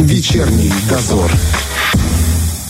Вечерний дозор.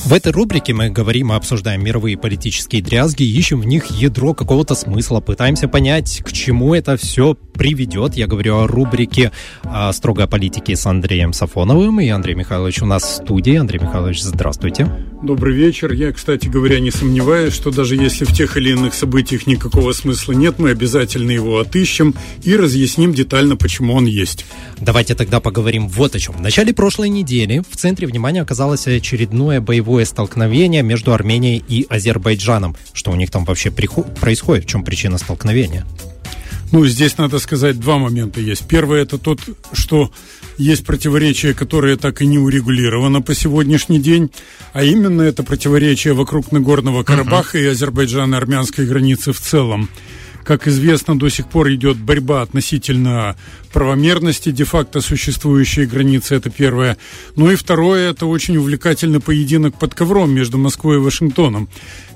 В этой рубрике мы говорим и обсуждаем мировые политические дрязги, ищем в них ядро какого-то смысла, пытаемся понять, к чему это все приведет. Я говорю о рубрике о «Строгой политике» с Андреем Сафоновым. И Андрей Михайлович у нас в студии. Андрей Михайлович, здравствуйте. Добрый вечер. Я, кстати говоря, не сомневаюсь, что даже если в тех или иных событиях никакого смысла нет, мы обязательно его отыщем и разъясним детально, почему он есть. Давайте тогда поговорим вот о чем. В начале прошлой недели в центре внимания оказалось очередное боевое столкновение между Арменией и Азербайджаном. Что у них там вообще происходит? В чем причина столкновения? Ну, здесь надо сказать, два момента есть. Первое, это тот, что есть противоречие, которое так и не урегулировано по сегодняшний день, а именно это противоречие вокруг Нагорного Карабаха uh-huh. и Азербайджано-армянской границы в целом. Как известно, до сих пор идет борьба относительно правомерности де-факто существующей границы, это первое. Ну и второе, это очень увлекательный поединок под ковром между Москвой и Вашингтоном.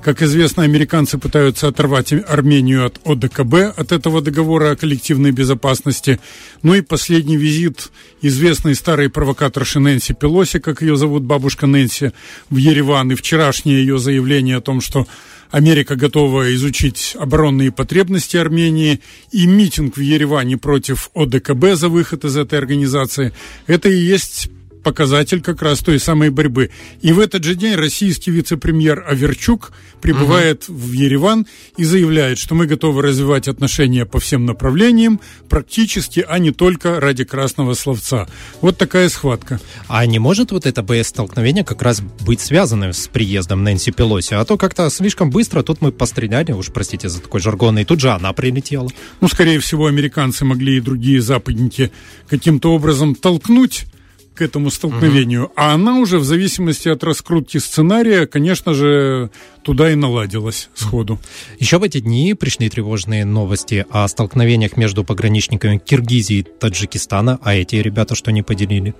Как известно, американцы пытаются оторвать Армению от ОДКБ, от этого договора о коллективной безопасности. Ну и последний визит известной старой провокаторши Нэнси Пелоси, как ее зовут бабушка Нэнси, в Ереван, и вчерашнее ее заявление о том, что Америка готова изучить оборонные потребности Армении, и митинг в Ереване против ОДКБ за выход из этой организации – это и есть показатель как раз той самой борьбы. И в этот же день российский вице-премьер Аверчук прибывает угу. в Ереван и заявляет, что мы готовы развивать отношения по всем направлениям, практически, а не только ради красного словца. Вот такая схватка. А не может вот это боестолкновение как раз быть связанным с приездом Нэнси Пелоси? А то как-то слишком быстро тут мы постреляли, уж простите за такой жаргон, и тут же она прилетела. Ну, скорее всего, американцы могли и другие западники каким-то образом толкнуть к этому столкновению, угу. а она уже в зависимости от раскрутки сценария, конечно же, туда и наладилась сходу. Еще в эти дни пришли тревожные новости о столкновениях между пограничниками Киргизии и Таджикистана, а эти ребята что не поделили?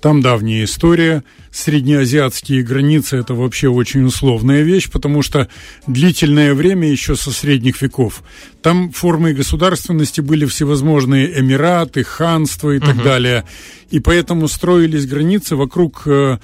Там давняя история. Среднеазиатские границы – это вообще очень условная вещь, потому что длительное время еще со средних веков. Там формой государственности были всевозможные эмираты, ханства и так угу. далее. И поэтому строились границы вокруг э,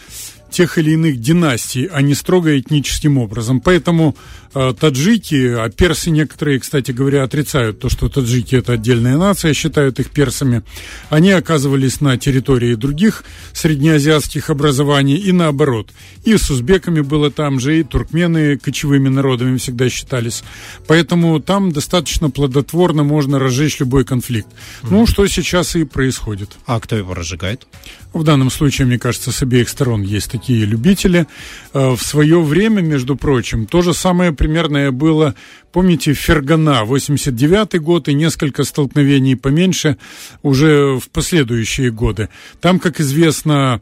тех или иных династий, а не строго этническим образом. Поэтому таджики, а персы некоторые, кстати говоря, отрицают то, что таджики это отдельная нация, считают их персами, они оказывались на территории других среднеазиатских образований и наоборот. И с узбеками было там же, и туркмены кочевыми народами всегда считались. Поэтому там достаточно плодотворно можно разжечь любой конфликт. Mm. Ну, что сейчас и происходит. А кто его разжигает? В данном случае, мне кажется, с обеих сторон есть такие любители. Э, в свое время, между прочим, то же самое примерное было, помните, Фергана, 89 год и несколько столкновений поменьше уже в последующие годы. Там, как известно,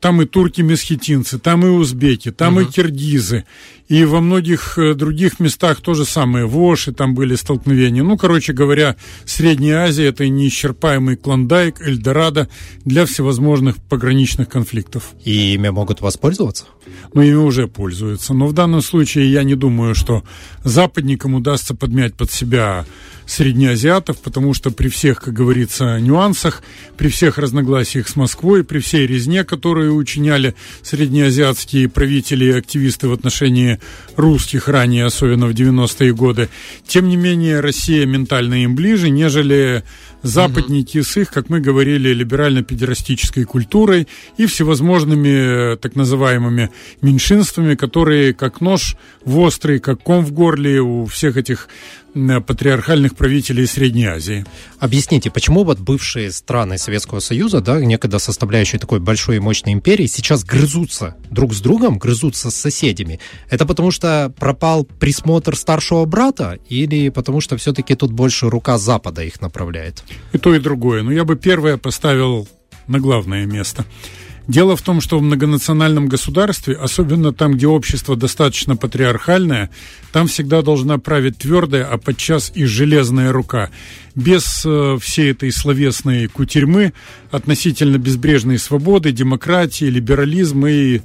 там и турки-месхетинцы, там и узбеки, там угу. и киргизы. И во многих э, других местах то же самое. В Оши там были столкновения. Ну, короче говоря, Средняя Азия – это неисчерпаемый клондайк, Эльдорадо для всевозможных пограничных конфликтов. И ими могут воспользоваться? Ну, ими уже пользуются. Но в данном случае я не думаю, что западникам удастся подмять под себя среднеазиатов, потому что при всех, как говорится, нюансах, при всех разногласиях с Москвой, при всей резне, которую учиняли среднеазиатские правители и активисты в отношении русских ранее, особенно в 90-е годы, тем не менее Россия ментально им ближе, нежели западники угу. с их, как мы говорили, либерально-педерастической культурой и всевозможными так называемыми меньшинствами, которые как нож в острый, как ком в горле у всех этих патриархальных правителей Средней Азии. Объясните, почему вот бывшие страны Советского Союза, да, некогда составляющие такой большой и мощной империи, сейчас грызутся друг с другом, грызутся с соседями? Это потому что пропал присмотр старшего брата или потому что все-таки тут больше рука Запада их направляет? И то, и другое. Но я бы первое поставил на главное место. Дело в том, что в многонациональном государстве, особенно там, где общество достаточно патриархальное, там всегда должна править твердая, а подчас и железная рука. Без э, всей этой словесной кутерьмы относительно безбрежной свободы, демократии, либерализма и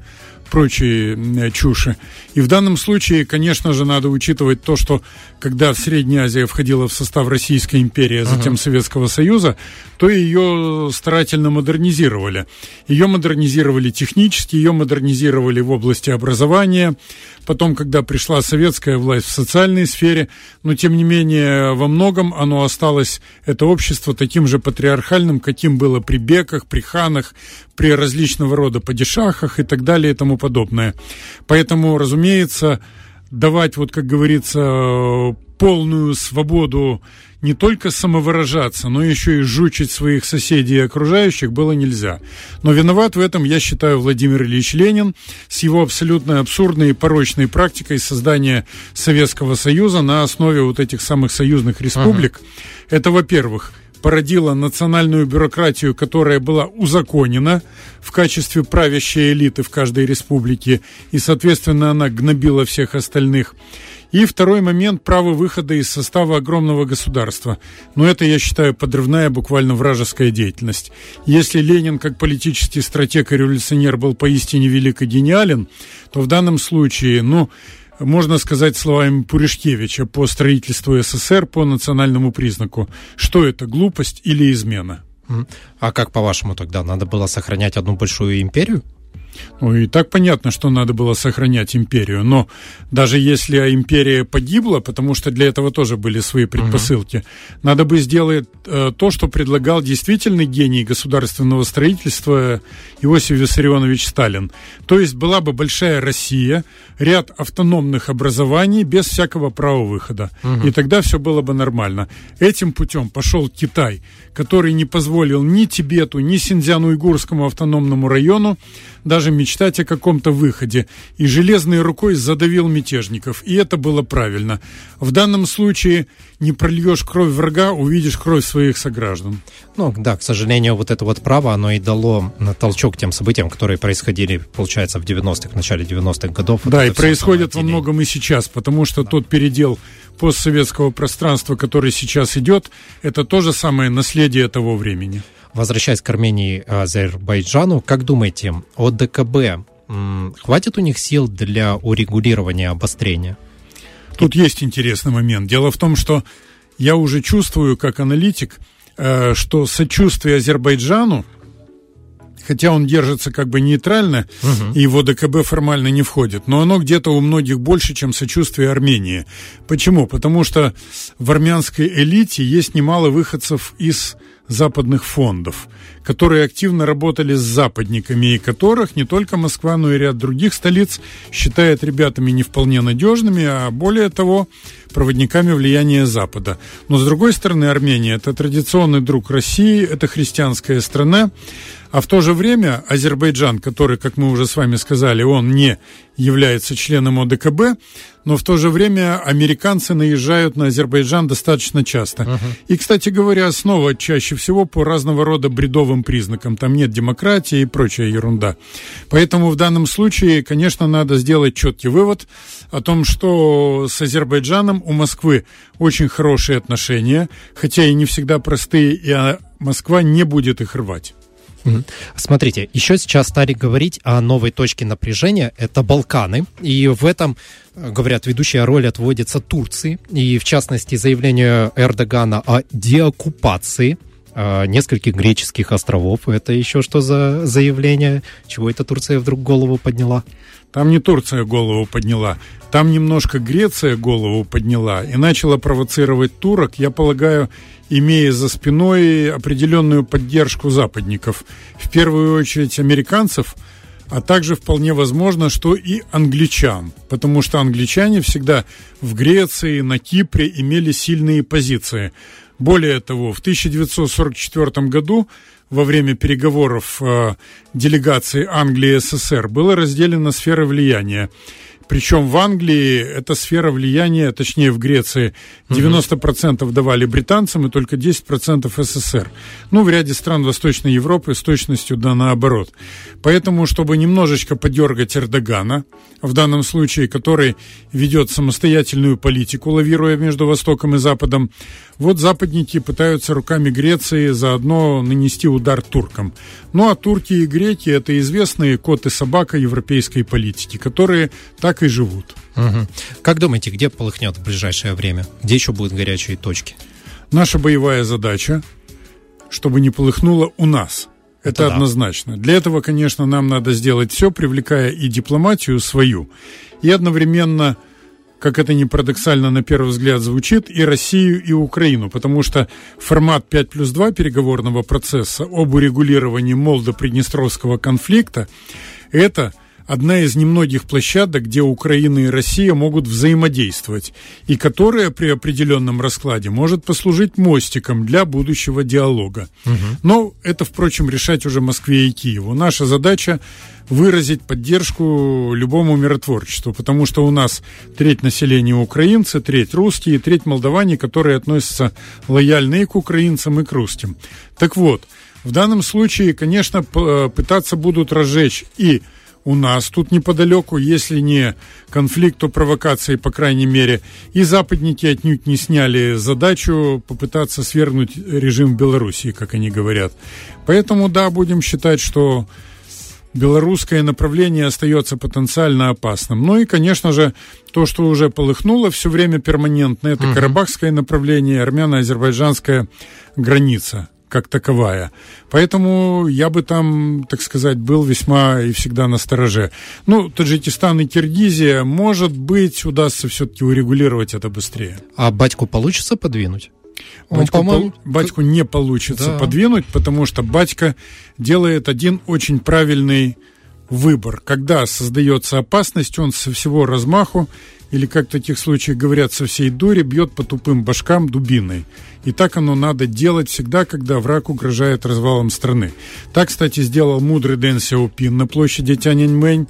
прочие чуши. И в данном случае, конечно же, надо учитывать то, что когда в Средняя Азия входила в состав Российской империи, а затем uh-huh. Советского Союза, то ее старательно модернизировали. Ее модернизировали технически, ее модернизировали в области образования. Потом, когда пришла советская власть в социальной сфере, но тем не менее во многом оно осталось, это общество, таким же патриархальным, каким было при беках, при ханах, при различного рода падишахах и так далее и тому подобное. Поэтому, разумеется, давать, вот как говорится, полную свободу не только самовыражаться, но еще и жучить своих соседей и окружающих было нельзя. Но виноват в этом, я считаю, Владимир Ильич Ленин с его абсолютно абсурдной и порочной практикой создания Советского Союза на основе вот этих самых союзных республик. Ага. Это, во-первых, породила национальную бюрократию, которая была узаконена в качестве правящей элиты в каждой республике, и, соответственно, она гнобила всех остальных. И второй момент – право выхода из состава огромного государства. Но это, я считаю, подрывная, буквально вражеская деятельность. Если Ленин, как политический стратег и революционер, был поистине велик и гениален, то в данном случае, ну, можно сказать словами Пуришкевича по строительству СССР по национальному признаку. Что это, глупость или измена? А как, по-вашему, тогда надо было сохранять одну большую империю? Ну и так понятно, что надо было сохранять империю, но даже если империя погибла, потому что для этого тоже были свои предпосылки, угу. надо бы сделать э, то, что предлагал действительно гений государственного строительства Иосиф Виссарионович Сталин. То есть была бы большая Россия, ряд автономных образований без всякого права выхода. Угу. И тогда все было бы нормально. Этим путем пошел Китай, который не позволил ни Тибету, ни Синьцзян-Уйгурскому автономному району даже мечтать о каком-то выходе, и железной рукой задавил мятежников, и это было правильно. В данном случае не прольешь кровь врага, увидишь кровь своих сограждан. Ну да, к сожалению, вот это вот право, оно и дало толчок тем событиям, которые происходили, получается, в 90-х, в начале 90-х годов. Да, вот и происходит во многом и сейчас, потому что да. тот передел постсоветского пространства, который сейчас идет, это то же самое наследие того времени. Возвращаясь к Армении и Азербайджану, как думаете, ОДКБ хватит у них сил для урегулирования обострения? Тут есть интересный момент. Дело в том, что я уже чувствую, как аналитик, э, что сочувствие Азербайджану, хотя он держится как бы нейтрально, угу. и его ДКБ формально не входит, но оно где-то у многих больше, чем сочувствие Армении. Почему? Потому что в армянской элите есть немало выходцев из западных фондов, которые активно работали с западниками, и которых не только Москва, но и ряд других столиц считает ребятами не вполне надежными, а более того, проводниками влияния Запада. Но, с другой стороны, Армения – это традиционный друг России, это христианская страна, а в то же время Азербайджан, который, как мы уже с вами сказали, он не является членом ОДКБ, но в то же время американцы наезжают на Азербайджан достаточно часто. Uh-huh. И, кстати говоря, снова чаще всего по разного рода бредовым признакам. Там нет демократии и прочая ерунда. Поэтому в данном случае, конечно, надо сделать четкий вывод о том, что с Азербайджаном у Москвы очень хорошие отношения, хотя и не всегда простые, и а, Москва не будет их рвать. Смотрите, еще сейчас стали говорить о новой точке напряжения, это Балканы, и в этом, э, говорят, ведущая роль отводится Турции, и в частности заявлению Эрдогана о деоккупации нескольких греческих островов. Это еще что за заявление? Чего это Турция вдруг голову подняла? Там не Турция голову подняла, там немножко Греция голову подняла и начала провоцировать турок, я полагаю, имея за спиной определенную поддержку западников, в первую очередь американцев, а также вполне возможно, что и англичан, потому что англичане всегда в Греции, на Кипре имели сильные позиции. Более того, в 1944 году во время переговоров э, делегации Англии и СССР была разделена сфера влияния. Причем в Англии эта сфера влияния, точнее в Греции, 90% давали британцам и только 10% СССР. Ну, в ряде стран Восточной Европы с точностью да наоборот. Поэтому, чтобы немножечко подергать Эрдогана, в данном случае, который ведет самостоятельную политику, лавируя между Востоком и Западом, вот западники пытаются руками Греции заодно нанести удар туркам. Ну а турки и греки – это известные кот и собака европейской политики, которые так и живут. Угу. Как думаете, где полыхнет в ближайшее время? Где еще будут горячие точки? Наша боевая задача, чтобы не полыхнуло у нас. Это, Это однозначно. Да. Для этого, конечно, нам надо сделать все, привлекая и дипломатию свою, и одновременно как это не парадоксально на первый взгляд звучит, и Россию, и Украину, потому что формат 5 плюс 2 переговорного процесса об урегулировании Молдо-Приднестровского конфликта – это – одна из немногих площадок, где Украина и Россия могут взаимодействовать, и которая при определенном раскладе может послужить мостиком для будущего диалога. Угу. Но это, впрочем, решать уже Москве и Киеву. Наша задача выразить поддержку любому миротворчеству, потому что у нас треть населения украинцы, треть русские, треть молдаване, которые относятся лояльно и к украинцам, и к русским. Так вот, в данном случае, конечно, пытаться будут разжечь и у нас тут неподалеку, если не конфликт, то провокации, по крайней мере. И западники отнюдь не сняли задачу попытаться свергнуть режим в Белоруссии, как они говорят. Поэтому, да, будем считать, что белорусское направление остается потенциально опасным. Ну и, конечно же, то, что уже полыхнуло все время перманентно, это uh-huh. карабахское направление, армяно-азербайджанская граница как таковая. Поэтому я бы там, так сказать, был весьма и всегда на стороже. Ну, Таджикистан и Киргизия, может быть, удастся все-таки урегулировать это быстрее. А батьку получится подвинуть? Батьку, Он, по батьку не получится да. подвинуть, потому что батька делает один очень правильный выбор. Когда создается опасность, он со всего размаху или, как в таких случаях говорят, со всей дури бьет по тупым башкам дубиной. И так оно надо делать всегда, когда враг угрожает развалом страны. Так, кстати, сделал мудрый Дэн Сяопин на площади Тяньаньмэнь.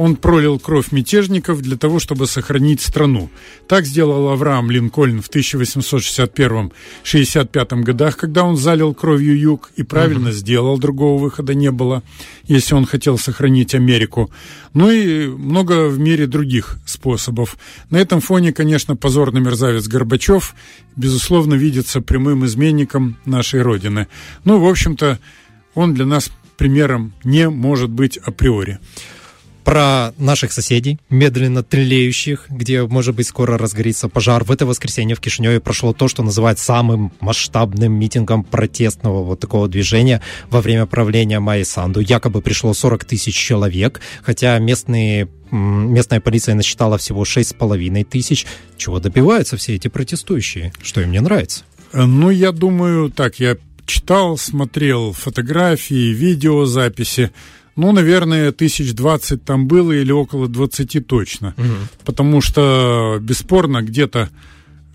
Он пролил кровь мятежников для того, чтобы сохранить страну. Так сделал Авраам Линкольн в 1861-65 годах, когда он залил кровью юг, и правильно угу. сделал, другого выхода не было, если он хотел сохранить Америку. Ну и много в мире других способов. На этом фоне, конечно, позорный мерзавец Горбачев, безусловно, видится прямым изменником нашей Родины. Ну, в общем-то, он для нас примером не может быть априори про наших соседей, медленно трелеющих, где, может быть, скоро разгорится пожар. В это воскресенье в Кишиневе прошло то, что называют самым масштабным митингом протестного вот такого движения во время правления Майи Санду. Якобы пришло 40 тысяч человек, хотя местные местная полиция насчитала всего 6,5 тысяч. Чего добиваются все эти протестующие? Что им не нравится? Э, ну, я думаю, так, я читал, смотрел фотографии, видеозаписи. Ну, наверное, тысяч двадцать там было или около двадцати точно. Угу. Потому что, бесспорно, где-то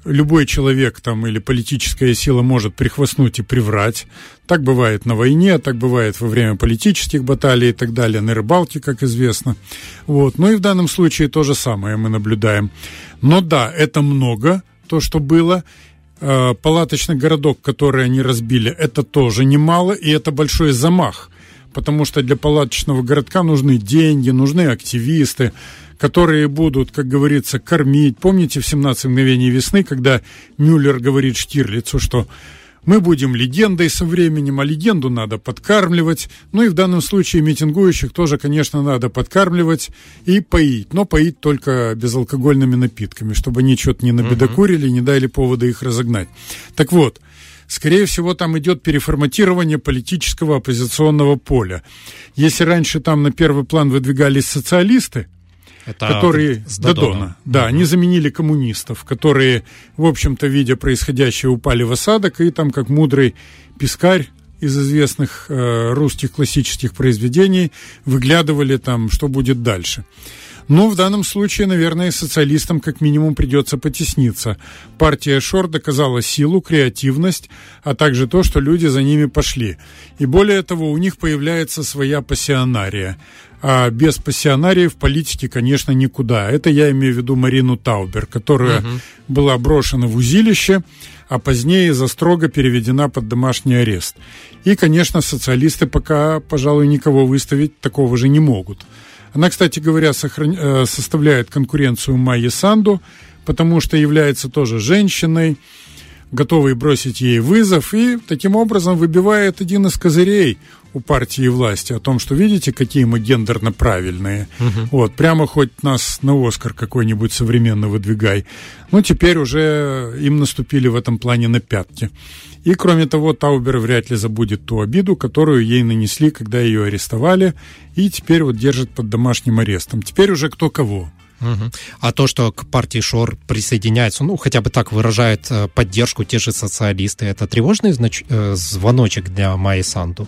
любой человек там или политическая сила может прихвастнуть и приврать. Так бывает на войне, так бывает во время политических баталий и так далее, на рыбалке, как известно. Вот. Ну и в данном случае то же самое мы наблюдаем. Но да, это много, то, что было. Э, палаточный городок, который они разбили, это тоже немало, и это большой замах потому что для палаточного городка нужны деньги, нужны активисты, которые будут, как говорится, кормить. Помните в «17 мгновений весны», когда Мюллер говорит Штирлицу, что мы будем легендой со временем, а легенду надо подкармливать. Ну и в данном случае митингующих тоже, конечно, надо подкармливать и поить. Но поить только безалкогольными напитками, чтобы они что-то не набедокурили, не дали повода их разогнать. Так вот, Скорее всего, там идет переформатирование политического оппозиционного поля. Если раньше там на первый план выдвигались социалисты, это которые с Додона. Додона. Да, угу. они заменили коммунистов, которые, в общем-то, видя происходящее, упали в осадок, и там, как мудрый пискарь из известных э, русских классических произведений, выглядывали там, что будет дальше. Ну, в данном случае, наверное, социалистам как минимум придется потесниться. Партия Шор доказала силу, креативность, а также то, что люди за ними пошли. И более того, у них появляется своя пассионария. А без пассионарии в политике, конечно, никуда. Это я имею в виду Марину Таубер, которая угу. была брошена в узилище, а позднее за строго переведена под домашний арест. И, конечно, социалисты пока, пожалуй, никого выставить такого же не могут. Она, кстати говоря, сохран... Э, составляет конкуренцию Майе Санду, потому что является тоже женщиной, готовой бросить ей вызов, и таким образом выбивает один из козырей у партии власти о том, что видите, какие мы гендерно правильные. Угу. Вот, прямо хоть нас на Оскар какой-нибудь современно выдвигай. Ну, теперь уже им наступили в этом плане на пятки. И, кроме того, Таубер вряд ли забудет ту обиду, которую ей нанесли, когда ее арестовали, и теперь вот держит под домашним арестом. Теперь уже кто кого. Угу. А то, что к партии Шор присоединяются, ну, хотя бы так выражают э, поддержку те же социалисты, это тревожный знач... Э, звоночек для Майи Санду?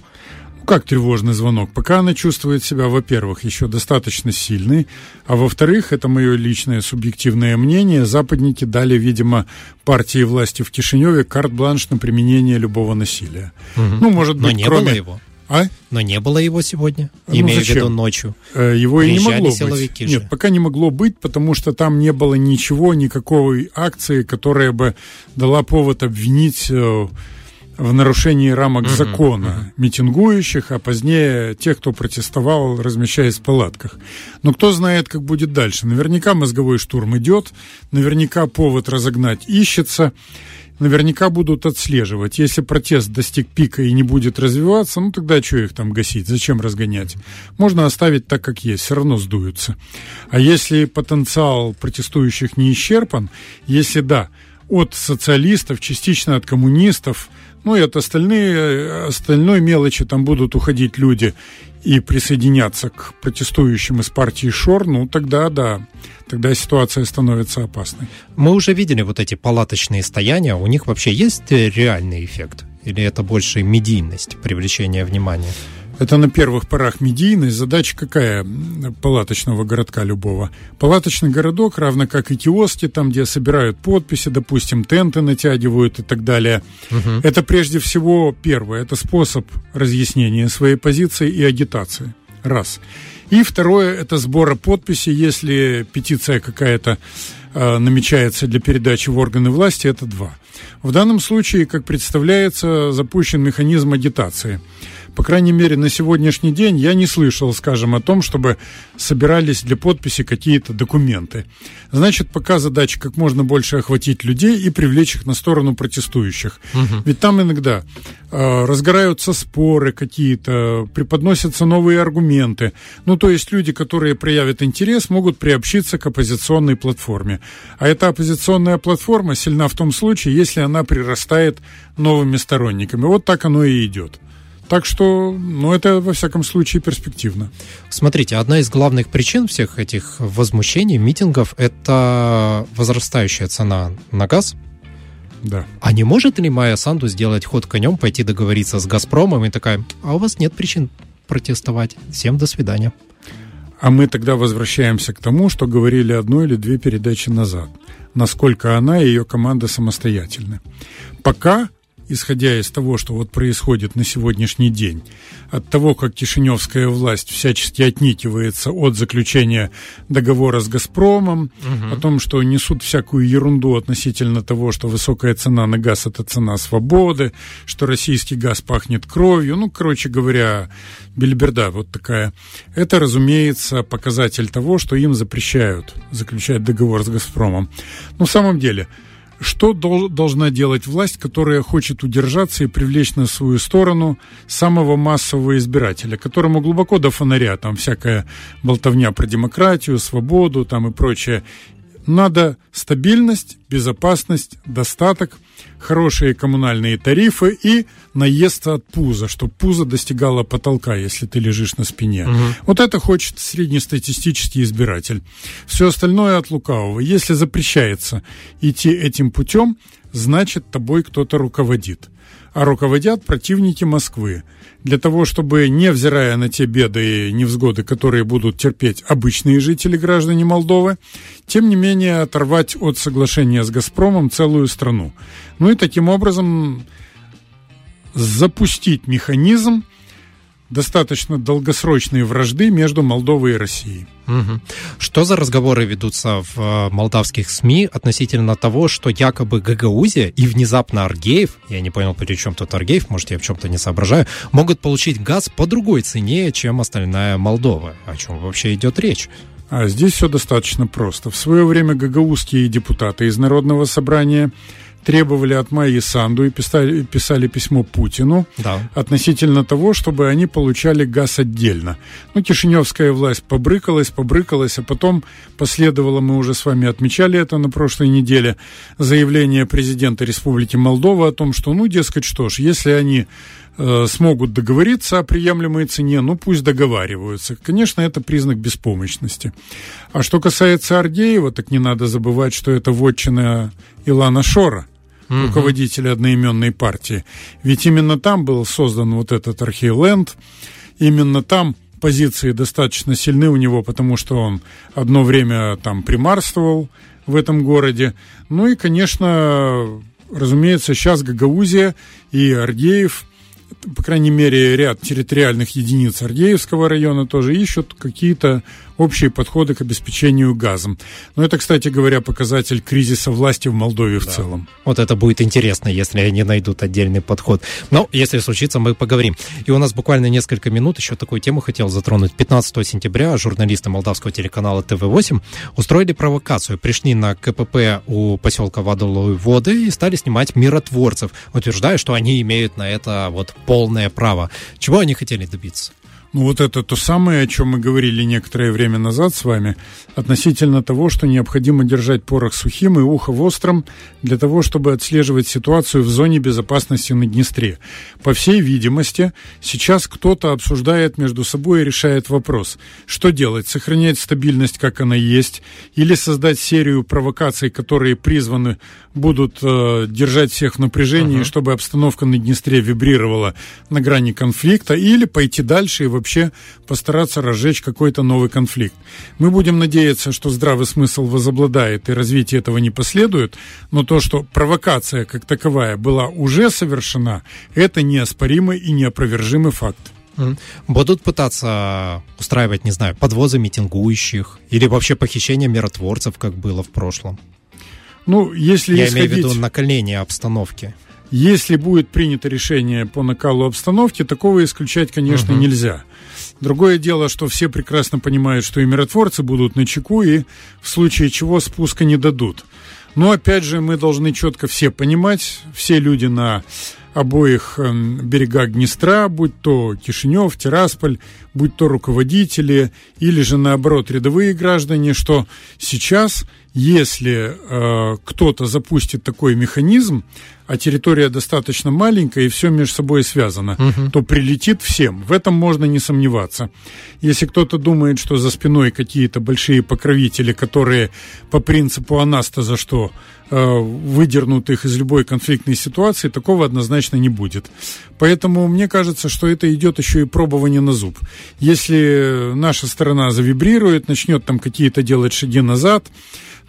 как тревожный звонок? Пока она чувствует себя, во-первых, еще достаточно сильной, а во-вторых, это мое личное субъективное мнение, западники дали, видимо, партии власти в Кишиневе карт-бланш на применение любого насилия. Угу. Ну, может быть, Но не кроме... было его. А? Но не было его сегодня, ну, имея зачем? в виду ночью. Э, его Приезжали и не могло быть. Же. Нет, пока не могло быть, потому что там не было ничего, никакой акции, которая бы дала повод обвинить э, в нарушении рамок uh-huh, закона uh-huh. митингующих, а позднее тех, кто протестовал, размещаясь в палатках. Но кто знает, как будет дальше. Наверняка мозговой штурм идет, наверняка повод разогнать ищется, наверняка будут отслеживать. Если протест достиг пика и не будет развиваться, ну тогда что их там гасить? Зачем разгонять? Можно оставить так, как есть, все равно сдуются. А если потенциал протестующих не исчерпан, если да, от социалистов, частично от коммунистов, ну и от остальные, остальной мелочи там будут уходить люди и присоединяться к протестующим из партии Шор, ну тогда да, тогда ситуация становится опасной. Мы уже видели вот эти палаточные стояния, у них вообще есть реальный эффект? Или это больше медийность, привлечение внимания? Это на первых порах медийность. Задача какая палаточного городка любого? Палаточный городок, равно как и киоски, там, где собирают подписи, допустим, тенты натягивают и так далее. Угу. Это прежде всего первое. Это способ разъяснения своей позиции и агитации. Раз. И второе – это сбора подписей, если петиция какая-то э, намечается для передачи в органы власти, это два. В данном случае, как представляется, запущен механизм агитации – по крайней мере, на сегодняшний день я не слышал, скажем, о том, чтобы собирались для подписи какие-то документы. Значит, пока задача как можно больше охватить людей и привлечь их на сторону протестующих. Угу. Ведь там иногда э, разгораются споры какие-то, преподносятся новые аргументы. Ну, то есть люди, которые проявят интерес, могут приобщиться к оппозиционной платформе. А эта оппозиционная платформа сильна в том случае, если она прирастает новыми сторонниками. Вот так оно и идет. Так что, ну, это, во всяком случае, перспективно. Смотрите, одна из главных причин всех этих возмущений, митингов, это возрастающая цена на газ. Да. А не может ли Майя Санду сделать ход конем, пойти договориться с «Газпромом» и такая, а у вас нет причин протестовать. Всем до свидания. А мы тогда возвращаемся к тому, что говорили одну или две передачи назад. Насколько она и ее команда самостоятельны. Пока исходя из того, что вот происходит на сегодняшний день, от того, как кишиневская власть всячески отникивается от заключения договора с «Газпромом», угу. о том, что несут всякую ерунду относительно того, что высокая цена на газ – это цена свободы, что российский газ пахнет кровью, ну, короче говоря, бельберда вот такая. Это, разумеется, показатель того, что им запрещают заключать договор с «Газпромом». Но в самом деле – что дол- должна делать власть, которая хочет удержаться и привлечь на свою сторону самого массового избирателя, которому глубоко до фонаря, там всякая болтовня про демократию, свободу там и прочее, надо стабильность, безопасность, достаток, хорошие коммунальные тарифы и наесться от пуза, чтобы пузо достигало потолка, если ты лежишь на спине. Угу. Вот это хочет среднестатистический избиратель. Все остальное от лукавого. Если запрещается идти этим путем, значит тобой кто-то руководит. а руководят противники Москвы. Для того, чтобы, невзирая на те беды и невзгоды, которые будут терпеть обычные жители, граждане Молдовы, тем не менее оторвать от соглашения с «Газпромом» целую страну. Ну и таким образом запустить механизм, достаточно долгосрочные вражды между Молдовой и Россией. Угу. Что за разговоры ведутся в э, молдавских СМИ относительно того, что якобы Гагаузия и внезапно Аргеев, я не понял, при чем тут Аргеев, может, я в чем-то не соображаю, могут получить газ по другой цене, чем остальная Молдова? О чем вообще идет речь? А здесь все достаточно просто. В свое время гагаузские депутаты из Народного собрания требовали от Майи Санду и писали, писали письмо Путину да. относительно того, чтобы они получали газ отдельно. Ну, Кишиневская власть побрыкалась, побрыкалась, а потом последовало, мы уже с вами отмечали это на прошлой неделе, заявление президента Республики Молдова о том, что, ну, дескать, что ж, если они смогут договориться о приемлемой цене, ну пусть договариваются. Конечно, это признак беспомощности. А что касается Ардеева, так не надо забывать, что это вотчина Илана Шора – угу. руководителя одноименной партии. Ведь именно там был создан вот этот архиленд, именно там позиции достаточно сильны у него, потому что он одно время там примарствовал в этом городе. Ну и, конечно, разумеется, сейчас Гагаузия и Аргеев – по крайней мере, ряд территориальных единиц Ардеевского района тоже ищут какие-то общие подходы к обеспечению газом. Но это, кстати говоря, показатель кризиса власти в Молдове да. в целом. Вот это будет интересно, если они найдут отдельный подход. Но если случится, мы поговорим. И у нас буквально несколько минут еще такую тему хотел затронуть. 15 сентября журналисты молдавского телеканала ТВ-8 устроили провокацию. Пришли на КПП у поселка Вадоловой Воды и стали снимать миротворцев, утверждая, что они имеют на это вот полное право. Чего они хотели добиться? Ну вот это то самое, о чем мы говорили некоторое время назад с вами, относительно того, что необходимо держать порох сухим и ухо вострым для того, чтобы отслеживать ситуацию в зоне безопасности на Днестре. По всей видимости, сейчас кто-то обсуждает между собой и решает вопрос, что делать, сохранять стабильность, как она есть, или создать серию провокаций, которые призваны будут э, держать всех в напряжении, uh-huh. чтобы обстановка на Днестре вибрировала на грани конфликта, или пойти дальше и вообще постараться разжечь какой-то новый конфликт. Мы будем надеяться, что здравый смысл возобладает и развитие этого не последует, но то, что провокация как таковая была уже совершена, это неоспоримый и неопровержимый факт. Будут пытаться устраивать, не знаю, подвозы митингующих или вообще похищение миротворцев, как было в прошлом? Ну, если Я исходить... имею в виду накаление обстановки. Если будет принято решение по накалу обстановки, такого исключать, конечно, угу. нельзя. Другое дело, что все прекрасно понимают, что и миротворцы будут на чеку, и в случае чего спуска не дадут. Но опять же, мы должны четко все понимать, все люди на обоих эм, берегах Днестра, будь то Кишинев, Тирасполь, будь то руководители или же наоборот рядовые граждане, что сейчас, если э, кто-то запустит такой механизм, а территория достаточно маленькая и все между собой связано, угу. то прилетит всем. В этом можно не сомневаться. Если кто-то думает, что за спиной какие-то большие покровители, которые по принципу «а нас-то за что?» э, выдернут их из любой конфликтной ситуации, такого однозначно не будет. Поэтому мне кажется, что это идет еще и пробование на зуб. Если наша сторона завибрирует, начнет там какие-то делать шаги назад,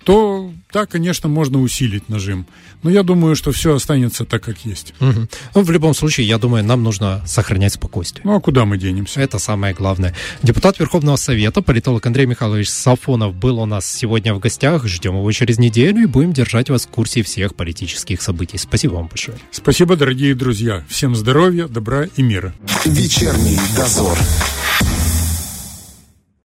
то да, конечно, можно усилить нажим. Но я думаю, что все останется так, как есть. Угу. Ну, в любом случае, я думаю, нам нужно сохранять спокойствие. Ну, а куда мы денемся? Это самое главное. Депутат Верховного Совета, политолог Андрей Михайлович Сафонов был у нас сегодня в гостях. Ждем его через неделю и будем держать вас в курсе всех политических событий. Спасибо вам большое. Спасибо, дорогие друзья. Всем здоровья, добра и мира. Вечерний дозор.